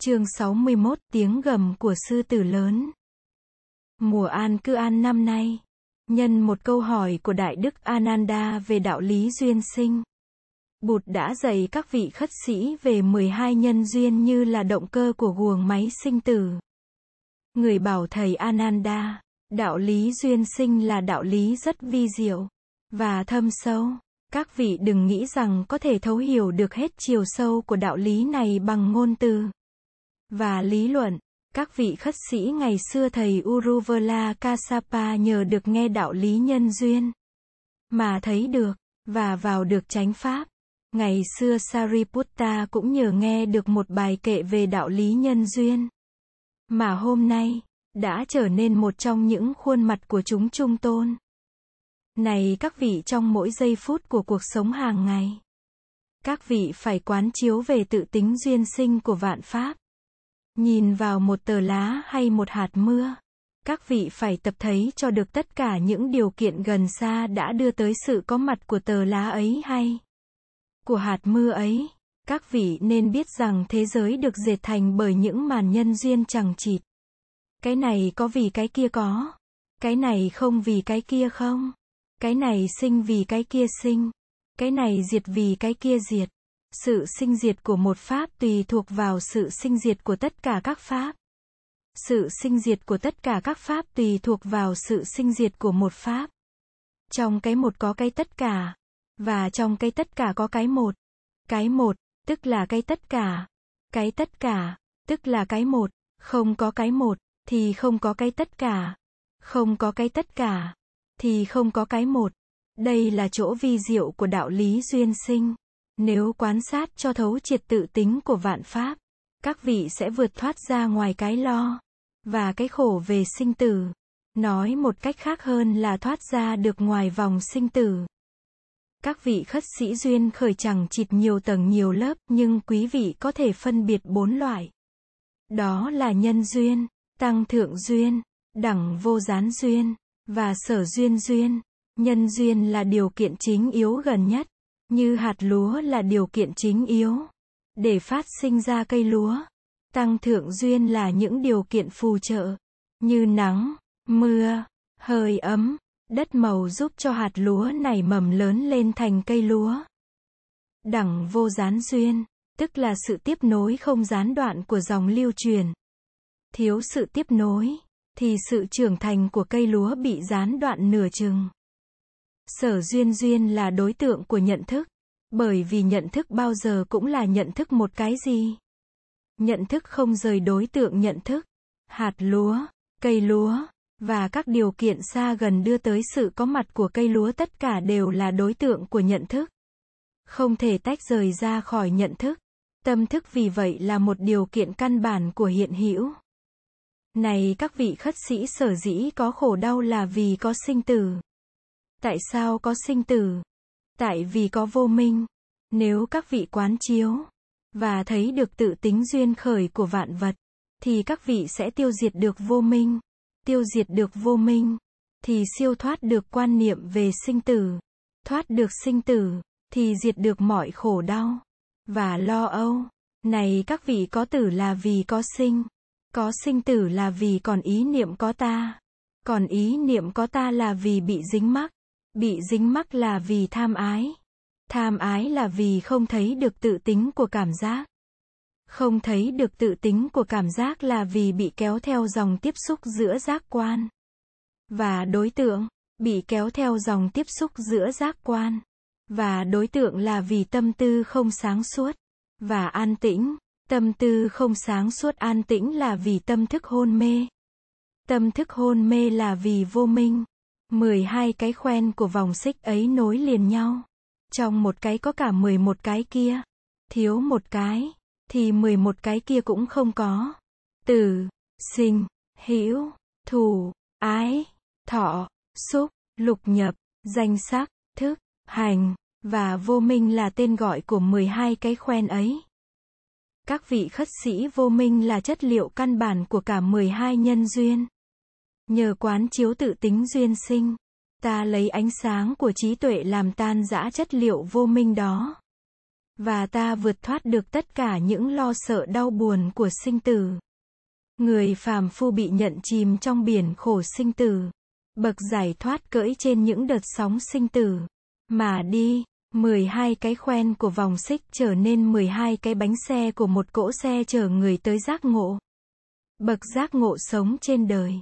Chương 61 Tiếng gầm của sư tử lớn Mùa an cư an năm nay Nhân một câu hỏi của Đại Đức Ananda về đạo lý duyên sinh Bụt đã dạy các vị khất sĩ về 12 nhân duyên như là động cơ của guồng máy sinh tử. Người bảo thầy Ananda, đạo lý duyên sinh là đạo lý rất vi diệu và thâm sâu. Các vị đừng nghĩ rằng có thể thấu hiểu được hết chiều sâu của đạo lý này bằng ngôn từ và lý luận. Các vị khất sĩ ngày xưa thầy Uruvela Kasapa nhờ được nghe đạo lý nhân duyên mà thấy được và vào được chánh pháp. Ngày xưa Sariputta cũng nhờ nghe được một bài kệ về đạo lý nhân duyên mà hôm nay đã trở nên một trong những khuôn mặt của chúng trung tôn. Này các vị trong mỗi giây phút của cuộc sống hàng ngày, các vị phải quán chiếu về tự tính duyên sinh của vạn pháp. Nhìn vào một tờ lá hay một hạt mưa, các vị phải tập thấy cho được tất cả những điều kiện gần xa đã đưa tới sự có mặt của tờ lá ấy hay của hạt mưa ấy. Các vị nên biết rằng thế giới được dệt thành bởi những màn nhân duyên chẳng chịt. Cái này có vì cái kia có. Cái này không vì cái kia không. Cái này sinh vì cái kia sinh. Cái này diệt vì cái kia diệt. Sự sinh diệt của một pháp tùy thuộc vào sự sinh diệt của tất cả các pháp. Sự sinh diệt của tất cả các pháp tùy thuộc vào sự sinh diệt của một pháp. Trong cái một có cái tất cả, và trong cái tất cả có cái một. Cái một, tức là cái tất cả. Cái tất cả, tức là cái một. Không có cái một, thì không có cái tất cả. Không có cái tất cả, thì không có cái một. Đây là chỗ vi diệu của đạo lý duyên sinh. Nếu quán sát cho thấu triệt tự tính của vạn pháp, các vị sẽ vượt thoát ra ngoài cái lo và cái khổ về sinh tử. Nói một cách khác hơn là thoát ra được ngoài vòng sinh tử. Các vị khất sĩ duyên khởi chẳng chịt nhiều tầng nhiều lớp, nhưng quý vị có thể phân biệt bốn loại. Đó là nhân duyên, tăng thượng duyên, đẳng vô gián duyên, và sở duyên duyên. Nhân duyên là điều kiện chính yếu gần nhất, như hạt lúa là điều kiện chính yếu để phát sinh ra cây lúa. Tăng thượng duyên là những điều kiện phù trợ, như nắng, mưa, hơi ấm, đất màu giúp cho hạt lúa nảy mầm lớn lên thành cây lúa. Đẳng vô gián duyên, tức là sự tiếp nối không gián đoạn của dòng lưu truyền. Thiếu sự tiếp nối, thì sự trưởng thành của cây lúa bị gián đoạn nửa chừng. Sở duyên duyên là đối tượng của nhận thức, bởi vì nhận thức bao giờ cũng là nhận thức một cái gì. Nhận thức không rời đối tượng nhận thức. Hạt lúa, cây lúa, và các điều kiện xa gần đưa tới sự có mặt của cây lúa tất cả đều là đối tượng của nhận thức. Không thể tách rời ra khỏi nhận thức. Tâm thức vì vậy là một điều kiện căn bản của hiện hữu. Này các vị khất sĩ sở dĩ có khổ đau là vì có sinh tử. Tại sao có sinh tử? Tại vì có vô minh. Nếu các vị quán chiếu và thấy được tự tính duyên khởi của vạn vật, thì các vị sẽ tiêu diệt được vô minh tiêu diệt được vô minh, thì siêu thoát được quan niệm về sinh tử. Thoát được sinh tử, thì diệt được mọi khổ đau và lo âu. Này các vị có tử là vì có sinh, có sinh tử là vì còn ý niệm có ta, còn ý niệm có ta là vì bị dính mắc, bị dính mắc là vì tham ái. Tham ái là vì không thấy được tự tính của cảm giác. Không thấy được tự tính của cảm giác là vì bị kéo theo dòng tiếp xúc giữa giác quan và đối tượng, bị kéo theo dòng tiếp xúc giữa giác quan và đối tượng là vì tâm tư không sáng suốt và an tĩnh. Tâm tư không sáng suốt an tĩnh là vì tâm thức hôn mê. Tâm thức hôn mê là vì vô minh. 12 cái khoen của vòng xích ấy nối liền nhau. Trong một cái có cả 11 cái kia. Thiếu một cái thì 11 cái kia cũng không có. Từ, sinh, hữu, thù, ái, thọ, xúc, lục nhập, danh sắc, thức, hành, và vô minh là tên gọi của 12 cái khoen ấy. Các vị khất sĩ vô minh là chất liệu căn bản của cả 12 nhân duyên. Nhờ quán chiếu tự tính duyên sinh, ta lấy ánh sáng của trí tuệ làm tan rã chất liệu vô minh đó Và ta vượt thoát được tất cả những lo sợ đau buồn của sinh tử. Người phàm phu bị nhận chìm trong biển khổ sinh tử. Bậc giải thoát cưỡi trên những đợt sóng sinh tử. Mà đi, 12 cái khoen của vòng xích trở nên 12 cái bánh xe của một cỗ xe chở người tới giác ngộ. Bậc giác ngộ sống trên đời.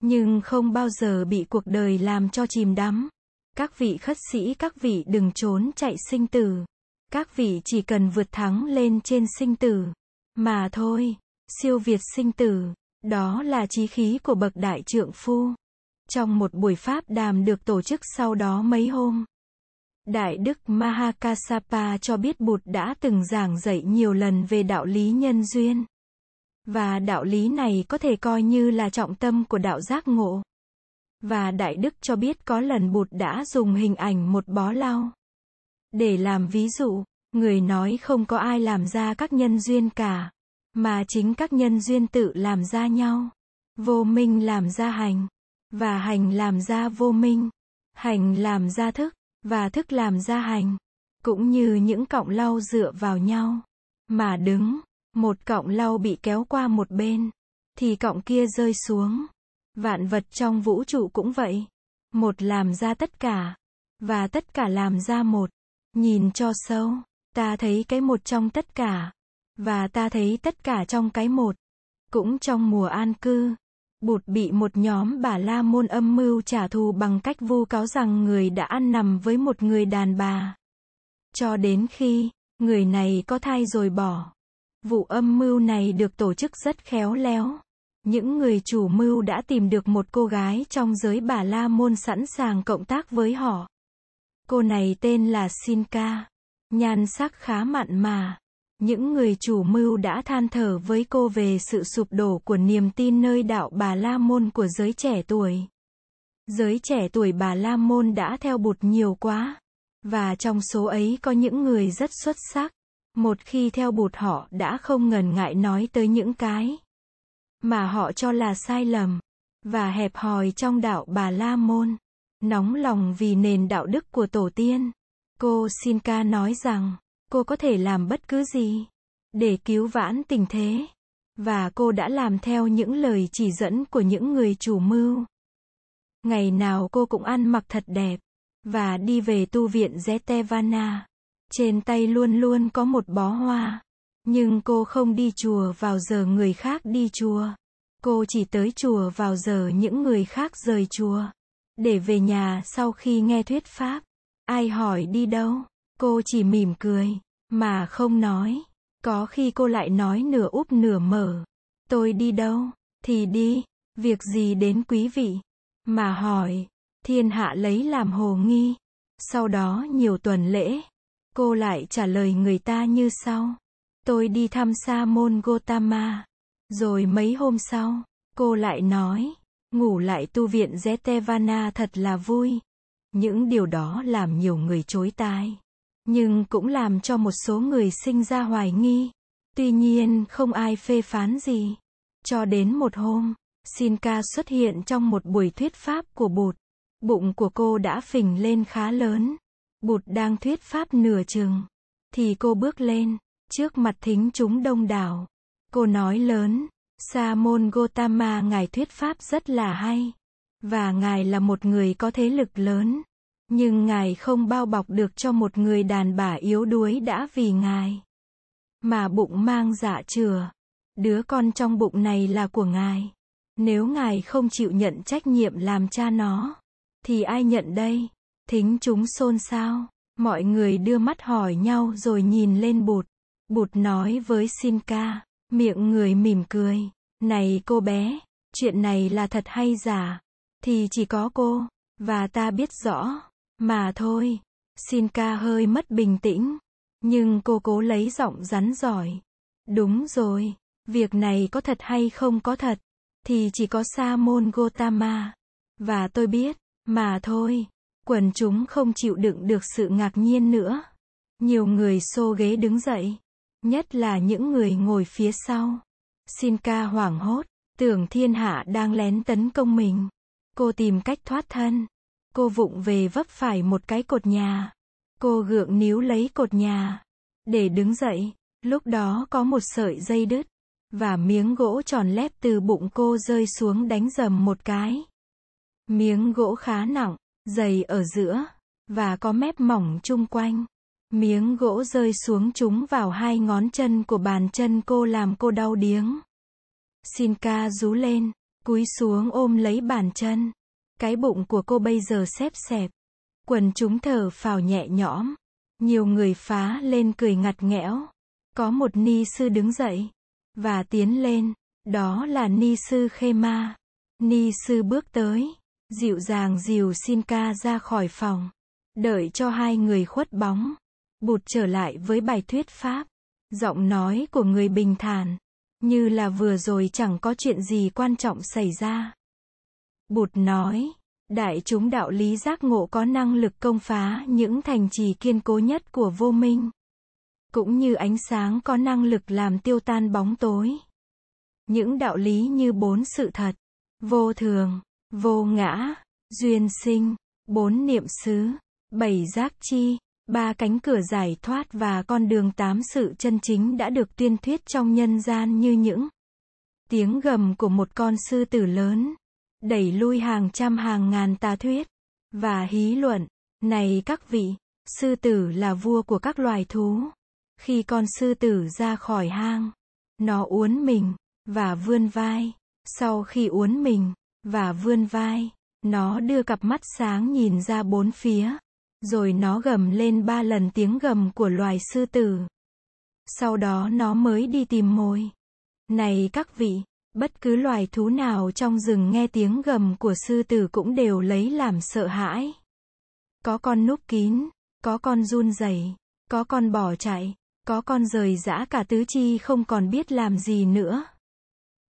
Nhưng không bao giờ bị cuộc đời làm cho chìm đắm. Các vị khất sĩ các vị đừng trốn chạy sinh tử. Các vị chỉ cần vượt thắng lên trên sinh tử. Mà thôi, siêu việt sinh tử. Đó là trí khí của bậc đại trượng phu. Trong một buổi pháp đàm được tổ chức sau đó mấy hôm. Đại Đức Mahakasapa cho biết Bụt đã từng giảng dạy nhiều lần về đạo lý nhân duyên. Và đạo lý này có thể coi như là trọng tâm của đạo giác ngộ. Và Đại Đức cho biết có lần Bụt đã dùng hình ảnh một bó lau. Để làm ví dụ, người nói không có ai làm ra các nhân duyên cả, mà chính các nhân duyên tự làm ra nhau. Vô minh làm ra hành, và hành làm ra vô minh, hành làm ra thức, và thức làm ra hành, cũng như những cọng lau dựa vào nhau, mà đứng, một cọng lau bị kéo qua một bên, thì cọng kia rơi xuống. Vạn vật trong vũ trụ cũng vậy. Một làm ra tất cả, và tất cả làm ra một. Nhìn cho sâu, ta thấy cái một trong tất cả, và ta thấy tất cả trong cái một. Cũng trong mùa an cư, Bụt bị một nhóm bà la môn âm mưu trả thù bằng cách vu cáo rằng người đã ăn nằm với một người đàn bà. Cho đến khi, người này có thai rồi bỏ. Vụ âm mưu này được tổ chức rất khéo léo. Những người chủ mưu đã tìm được một cô gái trong giới bà la môn sẵn sàng cộng tác với họ. Cô này tên là Sinka. Nhan sắc khá mặn mà. Những người chủ mưu đã than thở với cô về sự sụp đổ của niềm tin nơi đạo Bà La Môn của giới trẻ tuổi. Giới trẻ tuổi Bà La Môn đã theo bụt nhiều quá. Và trong số ấy có những người rất xuất sắc. Một khi theo bụt họ đã không ngần ngại nói tới những cái mà họ cho là sai lầm, và hẹp hòi trong đạo Bà La Môn. Nóng lòng vì nền đạo đức của tổ tiên. Cô Sinka nói rằng, Cô có thể làm bất cứ gì để cứu vãn tình thế. Và cô đã làm theo những lời chỉ dẫn của những người chủ mưu. Ngày nào cô cũng ăn mặc thật đẹp, và đi về tu viện Zetevana. Trên tay luôn luôn có một bó hoa. Nhưng cô không đi chùa vào giờ người khác đi chùa. Cô chỉ tới chùa vào giờ những người khác rời chùa. Để về nhà sau khi nghe thuyết pháp. Ai hỏi đi đâu? Cô chỉ mỉm cười, mà không nói. Có khi cô lại nói nửa úp nửa mở. Tôi đi đâu? Thì đi. Việc gì đến quý vị? Mà hỏi. Thiên hạ lấy làm hồ nghi. Sau đó nhiều tuần lễ. Cô lại trả lời người ta như sau. Tôi đi thăm Sa môn Gotama. Rồi mấy hôm sau, cô lại nói. Ngủ lại tu viện Zetevana thật là vui. Những điều đó làm nhiều người chối tai nhưng cũng làm cho một số người sinh ra hoài nghi. Tuy nhiên, không ai phê phán gì. Cho đến một hôm, Sinka xuất hiện trong một buổi thuyết pháp của Bụt. Bụng của cô đã phình lên khá lớn. Bụt đang thuyết pháp nửa chừng. Thì cô bước lên, trước mặt thính chúng đông đảo. Cô nói lớn, Sa môn Gotama ngài thuyết pháp rất là hay. Và ngài là một người có thế lực lớn. Nhưng Ngài không bao bọc được cho một người đàn bà yếu đuối đã vì Ngài. Mà bụng mang dạ chừa. Đứa con trong bụng này là của Ngài. Nếu Ngài không chịu nhận trách nhiệm làm cha nó, thì ai nhận đây? Thính chúng xôn xao. Mọi người đưa mắt hỏi nhau rồi nhìn lên bụt. Bụt nói với Sinka, miệng người mỉm cười. Này cô bé, chuyện này là thật hay giả? Thì chỉ có cô, và ta biết rõ. Mà thôi, xin ca hơi mất bình tĩnh. Nhưng cô cố lấy giọng rắn giỏi. Đúng rồi, việc này có thật hay không có thật, thì chỉ có Sa môn Gotama. Và tôi biết, mà thôi, quần chúng không chịu đựng được sự ngạc nhiên nữa. Nhiều người xô ghế đứng dậy, nhất là những người ngồi phía sau. Xin ca hoảng hốt, tưởng thiên hạ đang lén tấn công mình. Cô tìm cách thoát thân. Cô vụng về vấp phải một cái cột nhà. Cô gượng níu lấy cột nhà. để đứng dậy. Lúc đó có một sợi dây đứt, và miếng gỗ tròn lép từ bụng cô rơi xuống đánh dầm một cái. Miếng gỗ khá nặng, dày ở giữa, và có mép mỏng chung quanh. Miếng gỗ rơi xuống chúng vào hai ngón chân của bàn chân cô làm cô đau điếng. ca rú lên, cúi xuống ôm lấy bàn chân. Cái bụng của cô bây giờ xếp xẹp. Quần chúng thở phào nhẹ nhõm. Nhiều người phá lên cười ngặt nghẽo. Có một ni sư đứng dậy. Và tiến lên. Đó là ni sư khê ma. Ni sư bước tới. Dịu dàng dìu xin ca ra khỏi phòng. Đợi cho hai người khuất bóng. Bụt trở lại với bài thuyết pháp. Giọng nói của người bình thản. Như là vừa rồi chẳng có chuyện gì quan trọng xảy ra. Bụt nói, đại chúng đạo lý giác ngộ có năng lực công phá những thành trì kiên cố nhất của vô minh. Cũng như ánh sáng có năng lực làm tiêu tan bóng tối. Những đạo lý như bốn sự thật, vô thường, vô ngã, duyên sinh, bốn niệm xứ, bảy giác chi, ba cánh cửa giải thoát và con đường tám sự chân chính đã được tuyên thuyết trong nhân gian như những tiếng gầm của một con sư tử lớn, đẩy lui hàng trăm hàng ngàn tà thuyết và hí luận. Này các vị, sư tử là vua của các loài thú. Khi con sư tử ra khỏi hang, nó uốn mình và vươn vai. Sau khi uốn mình và vươn vai, nó đưa cặp mắt sáng nhìn ra bốn phía. Rồi nó gầm lên ba lần tiếng gầm của loài sư tử. Sau đó nó mới đi tìm mồi. Này các vị, bất cứ loài thú nào trong rừng nghe tiếng gầm của sư tử cũng đều lấy làm sợ hãi. Có con núp kín, có con run rẩy, có con bỏ chạy, có con rời rã cả tứ chi không còn biết làm gì nữa.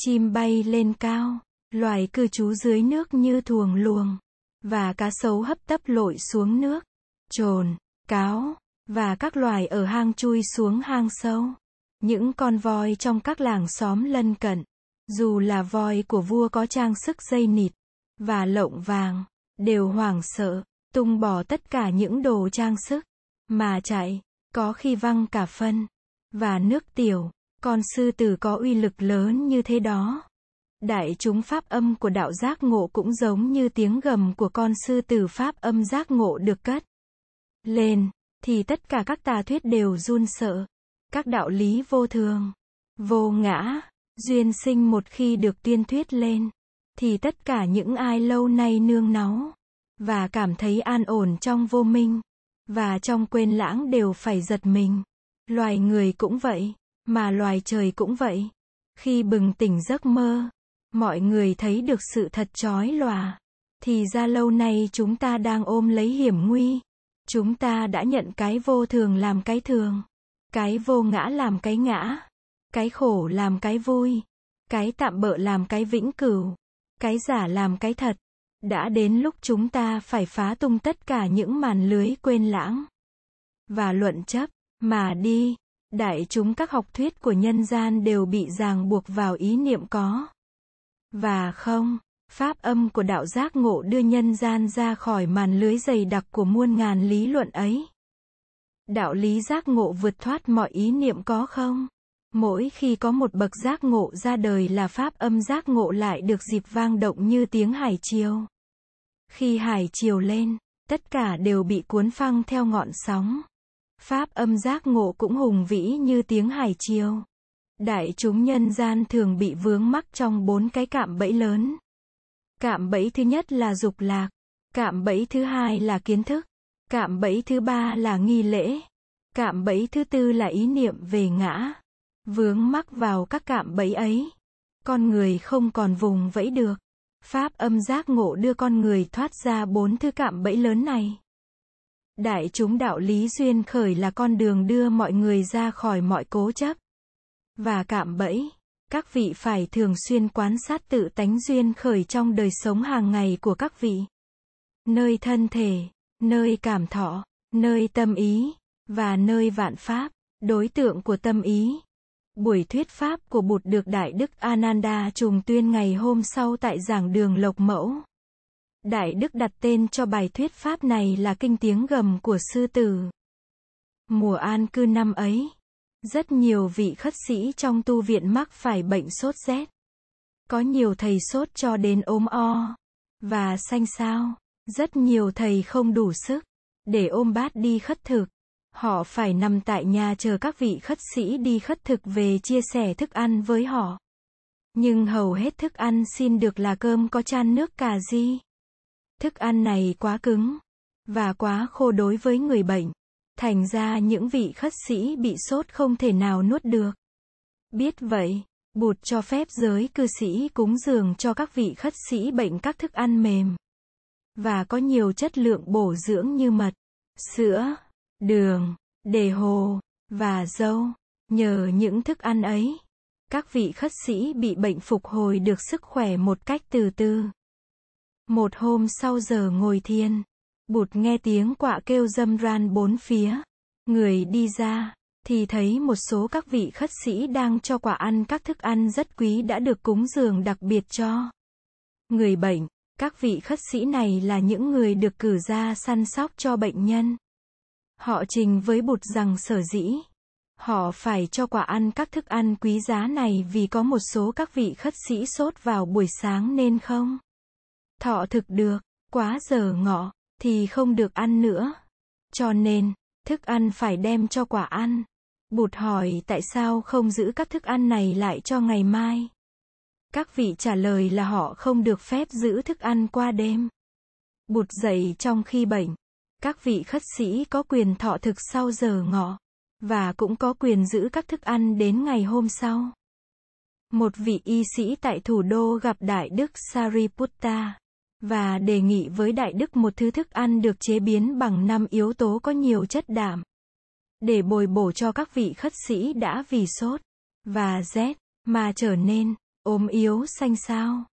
Chim bay lên cao, loài cư trú dưới nước như thuồng luồng, và cá sấu hấp tấp lội xuống nước trồn, cáo, và các loài ở hang chui xuống hang sâu. Những con voi trong các làng xóm lân cận, dù là voi của vua có trang sức dây nịt và lộng vàng, đều hoảng sợ, tung bỏ tất cả những đồ trang sức mà chạy, có khi văng cả phân và nước tiểu. Con sư tử có uy lực lớn như thế đó. Đại chúng pháp âm của đạo giác ngộ cũng giống như tiếng gầm của con sư tử pháp âm giác ngộ được cất lên, thì tất cả các tà thuyết đều run sợ. Các đạo lý vô thường, vô ngã, duyên sinh một khi được tuyên thuyết lên, thì tất cả những ai lâu nay nương náu, và cảm thấy an ổn trong vô minh, và trong quên lãng đều phải giật mình. Loài người cũng vậy, mà loài trời cũng vậy. Khi bừng tỉnh giấc mơ, mọi người thấy được sự thật chói lòa. Thì ra lâu nay chúng ta đang ôm lấy hiểm nguy. Chúng ta đã nhận cái vô thường làm cái thường, cái vô ngã làm cái ngã, cái khổ làm cái vui, cái tạm bợ làm cái vĩnh cửu, cái giả làm cái thật. Đã đến lúc chúng ta phải phá tung tất cả những màn lưới quên lãng và luận chấp mà đi. Đại chúng các học thuyết của nhân gian đều bị ràng buộc vào ý niệm có và không. Pháp âm của đạo giác ngộ đưa nhân gian ra khỏi màn lưới dày đặc của muôn ngàn lý luận ấy. Đạo lý giác ngộ vượt thoát mọi ý niệm có không? Mỗi khi có một bậc giác ngộ ra đời là pháp âm giác ngộ lại được dịp vang động như tiếng hải chiều Khi hải chiều lên, tất cả đều bị cuốn phăng theo ngọn sóng. Pháp âm giác ngộ cũng hùng vĩ như tiếng hải chiều Đại chúng nhân gian thường bị vướng mắc trong bốn cái cạm bẫy lớn. Cạm bẫy thứ nhất là dục lạc. Cạm bẫy thứ hai là kiến thức. Cạm bẫy thứ ba là nghi lễ. Cạm bẫy thứ tư là ý niệm về ngã. Vướng mắc vào các cạm bẫy ấy. Con người không còn vùng vẫy được. Pháp âm giác ngộ đưa con người thoát ra bốn thứ cạm bẫy lớn này. Đại chúng đạo lý duyên khởi là con đường đưa mọi người ra khỏi mọi cố chấp và cạm bẫy. Các vị phải thường xuyên quan sát tự tánh duyên khởi trong đời sống hàng ngày của các vị. Nơi thân thể, nơi cảm thọ, nơi tâm ý, và nơi vạn pháp, đối tượng của tâm ý. Buổi thuyết pháp của Bụt được Đại Đức Ananda trùng tuyên ngày hôm sau tại giảng đường Lộc Mẫu. Đại Đức đặt tên cho bài thuyết pháp này là Kinh Tiếng Gầm của Sư Tử. Mùa an cư năm ấy, rất nhiều vị khất sĩ trong tu viện mắc phải bệnh sốt rét. Có nhiều thầy sốt cho đến ốm o và xanh xao. Rất nhiều thầy không đủ sức để ôm bát đi khất thực. Họ phải nằm tại nhà chờ các vị khất sĩ đi khất thực về chia sẻ thức ăn với họ. Nhưng hầu hết thức ăn xin được là cơm có chan nước cà ri. Thức ăn này quá cứng và quá khô đối với người bệnh. Thành ra những vị khất sĩ bị sốt không thể nào nuốt được. Biết vậy, Bụt cho phép giới cư sĩ cúng dường cho các vị khất sĩ bệnh các thức ăn mềm và có nhiều chất lượng bổ dưỡng như mật, sữa, đường, đề hồ và dâu. Nhờ những thức ăn ấy, các vị khất sĩ bị bệnh phục hồi được sức khỏe một cách từ từ. Một hôm sau giờ ngồi thiền, Bụt nghe tiếng quạ kêu dâm ran bốn phía. Người đi ra, thì thấy một số các vị khất sĩ đang cho quả ăn các thức ăn rất quý đã được cúng dường đặc biệt cho người bệnh. Các vị khất sĩ này là những người được cử ra săn sóc cho bệnh nhân. Họ trình với bụt rằng sở dĩ họ phải cho quả ăn các thức ăn quý giá này vì có một số các vị khất sĩ sốt vào buổi sáng nên không thọ thực được, quá giờ ngọ thì không được ăn nữa. Cho nên, thức ăn phải đem cho quả ăn. Bụt hỏi tại sao không giữ các thức ăn này lại cho ngày mai. Các vị trả lời là họ không được phép giữ thức ăn qua đêm. Bụt dậy trong khi bệnh. Các vị khất sĩ có quyền thọ thực sau giờ ngọ. Và cũng có quyền giữ các thức ăn đến ngày hôm sau. Một vị y sĩ tại thủ đô gặp Đại Đức Sariputta và đề nghị với Đại Đức một thứ thức ăn được chế biến bằng năm yếu tố có nhiều chất đạm để bồi bổ cho các vị khất sĩ đã vì sốt và rét mà trở nên ốm yếu xanh xao.